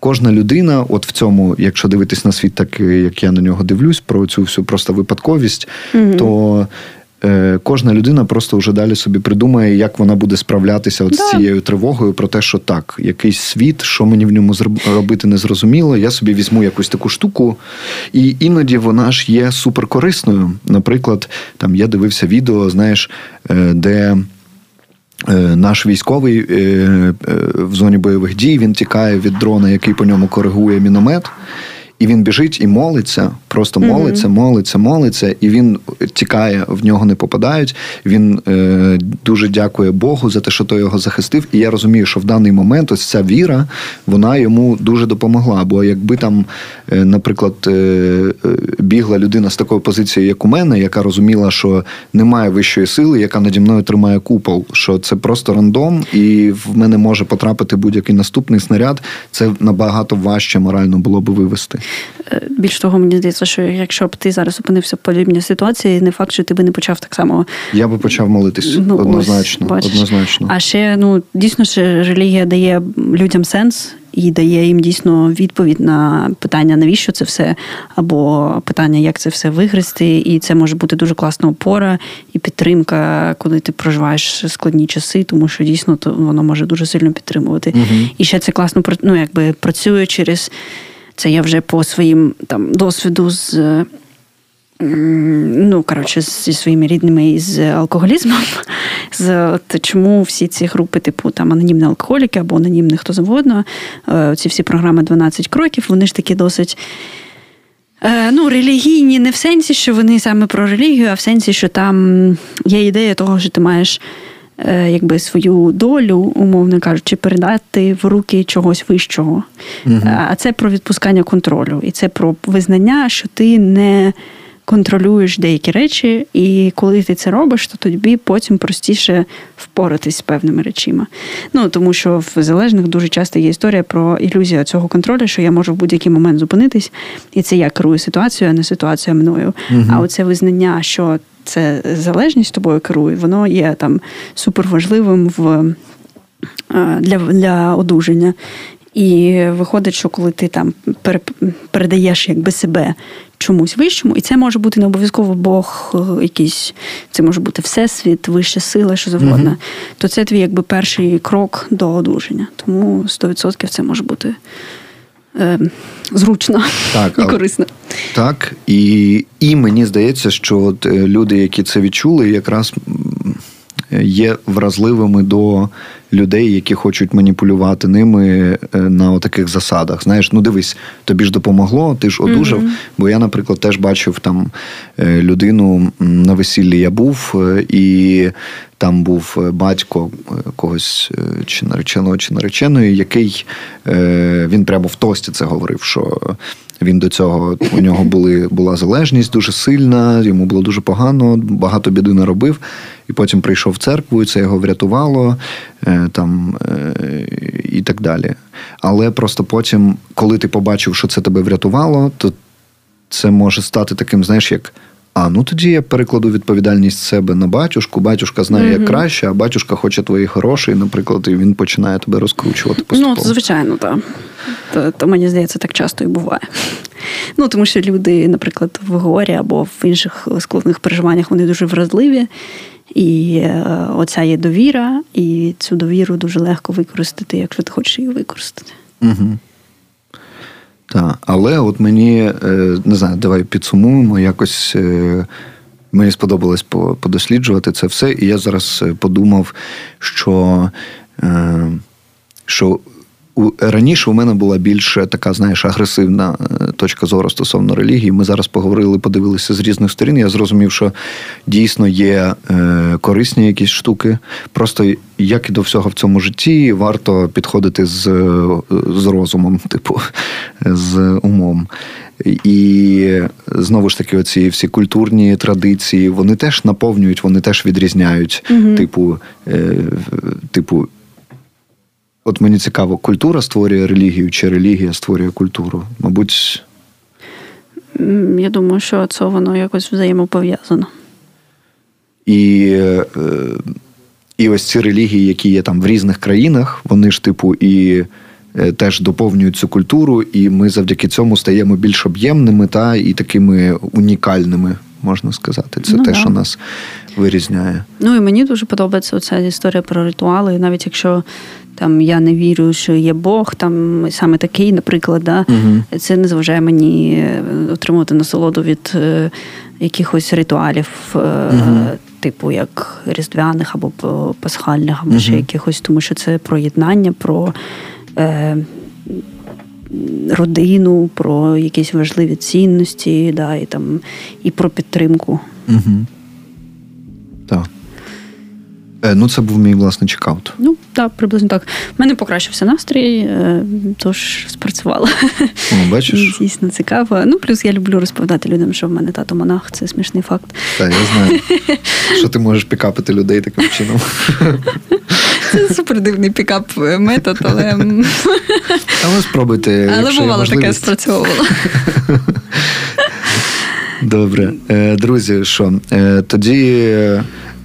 S2: Кожна людина, от в цьому, якщо дивитись на світ, так як я на нього дивлюсь, про цю всю просто випадковість, mm то Е, кожна людина просто вже далі собі придумає, як вона буде справлятися от да. з цією тривогою про те, що так, якийсь світ, що мені в ньому робити не зрозуміло. Я собі візьму якусь таку штуку, і іноді вона ж є суперкорисною. Наприклад, там я дивився відео, знаєш, е, де. Е, наш військовий в зоні бойових дій він тікає від дрона, який по ньому коригує міномет. І він біжить і молиться, просто молиться, молиться, молиться, і він тікає, в нього не попадають. Він е, дуже дякує Богу за те, що той його захистив. І я розумію, що в даний момент ось ця віра вона йому дуже допомогла. Бо якби там, е, наприклад, е, е, бігла людина з такою позицією, як у мене, яка розуміла, що немає вищої сили, яка наді мною тримає купол, що це просто рандом, і в мене може потрапити будь-який наступний снаряд. Це набагато важче морально було би вивести.
S1: Е, більш того, мені здається, що якщо б ти зараз опинився в подібній ситуації, не факт, що ти би не почав так само.
S2: Я би почав молитись ну, однозначно. Ось, однозначно.
S1: А ще ну дійсно ж релігія дає людям сенс. І дає їм дійсно відповідь на питання, навіщо це все, або питання, як це все вигрести. І це може бути дуже класна опора і підтримка, коли ти проживаєш складні часи, тому що дійсно то воно може дуже сильно підтримувати. Угу. І ще це класно ну, якби працює через це я вже по своїм там досвіду з. Ну, коротше, зі своїми рідними із алкоголізмом. <laughs> З от, Чому всі ці групи, типу там анонімні алкоголіки або анонімні хто завгодно, е, ці всі програми 12 кроків, вони ж такі досить е, ну, релігійні, не в сенсі, що вони саме про релігію, а в сенсі, що там є ідея того, що ти маєш якби свою долю, умовно кажучи, передати в руки чогось вищого. Угу. А це про відпускання контролю. І це про визнання, що ти не контролюєш деякі речі, і коли ти це робиш, то тобі потім простіше впоратись з певними речима. Ну тому що в залежних дуже часто є історія про ілюзію цього контролю, що я можу в будь-який момент зупинитись, і це я керую ситуацією, а не ситуація мною. Угу. А оце визнання, що це залежність тобою керує, воно є там суперважливим в, е, для, для одужання. І виходить, що коли ти там передаєш якби себе чомусь вищому, і це може бути не обов'язково Бог, е, якийсь, це може бути всесвіт, вища сила, що завгодно, mm-hmm. то це твій якби перший крок до одужання. Тому 100% це може бути е, зручно так, і корисно.
S2: Так, і і мені здається, що от е, люди, які це відчули, якраз є вразливими до людей, які хочуть маніпулювати ними е, на таких засадах. Знаєш, ну дивись, тобі ж допомогло, ти ж одужав. Mm-hmm. Бо я, наприклад, теж бачив там е, людину на весіллі я був, і там був батько когось чи нареченого, чи нареченої, який він прямо в тості це говорив. що він до цього у нього були була залежність дуже сильна, йому було дуже погано, багато біди наробив. І потім прийшов в церкву, і це його врятувало е, там е, і так далі. Але просто потім, коли ти побачив, що це тебе врятувало, то це може стати таким, знаєш, як. А ну тоді я перекладу відповідальність себе на батюшку. Батюшка знає, як краще, а батюшка хоче твої гроші, наприклад, і він починає тебе розкручувати. Ну, поступово.
S1: Ну, звичайно, так. То, то мені здається, так часто і буває. Ну, тому що люди, наприклад, в горі або в інших складних переживаннях вони дуже вразливі. І е, оця є довіра, і цю довіру дуже легко використати, якщо ти хочеш її використати.
S2: Угу. Так, але от мені е, не знаю, давай підсумуємо. Якось е, мені сподобалось подосліджувати це все, і я зараз подумав, що що раніше у мене була більш така, знаєш, агресивна е, точка зору стосовно релігії. Ми зараз поговорили, подивилися з різних сторін. Я зрозумів, що дійсно є е, корисні якісь штуки. Просто як і до всього в цьому житті, варто підходити з, з розумом, <laughs> типу, з умом. І знову ж таки, оці всі культурні традиції, вони теж наповнюють, вони теж відрізняють. mm Типу, е, типу, От мені цікаво, культура створює релігію чи релігія створює культуру? Мабуть.
S1: Я думаю, що це воно якось взаємопов'язано.
S2: І е, і ось ці релігії, які є там в різних країнах, вони ж, типу, і е, теж доповнюють цю культуру, і ми завдяки цьому стаємо більш об'ємними та і такими унікальними, можна сказати. Це ну, те, да. що нас вирізняє.
S1: Ну і мені дуже подобається ця історія про ритуали, навіть якщо там я не вірю, що є Бог, там саме такий, наприклад, да, uh це не зважає мені е, отримувати насолоду від е, якихось ритуалів, е, uh типу як різдвяних або пасхальних, або uh ще якихось, тому що це про єднання, про е, родину, про якісь важливі цінності, да, і там і про підтримку.
S2: Так. Е, ну, це був мій власний чекаут.
S1: Ну, так, приблизно так. У мене покращився настрій, е, тож спрацювала.
S2: О, бачиш? <laughs>
S1: Дійсно цікаво. Ну, плюс я люблю розповідати людям, що в мене тато монах, це смішний факт.
S2: Так, я знаю. <laughs> Що ти можеш пікапити людей таким чином.
S1: Це супер дивний пікап-метод, але.
S2: Але спробуйте.
S1: Але бувало таке спрацьовувало. <laughs>
S2: Добре. Е, друзі, що тоді.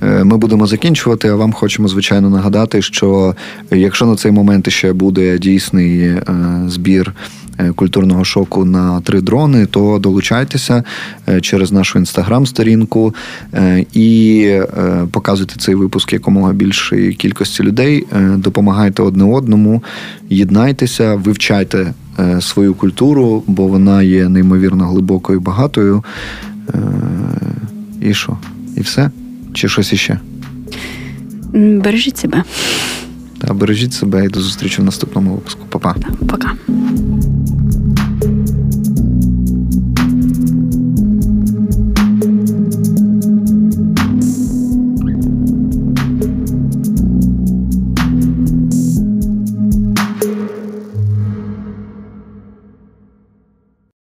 S2: Е, ми будемо закінчувати. А вам хочемо звичайно нагадати, що якщо на цей момент ще буде дійсний е, збір. Е, культурного шоку на три дрони, то долучайтеся через нашу інстаграм-сторінку і показуйте цей випуск якомога більшої кількості людей. Допомагайте одне одному, єднайтеся, вивчайте свою культуру, бо вона є неймовірно глибокою, багатою. І що? І все. Чи щось іще?
S1: Бережіть себе.
S2: Та бережіть себе і до зустрічі в наступному випуску. Па-па.
S1: Пока.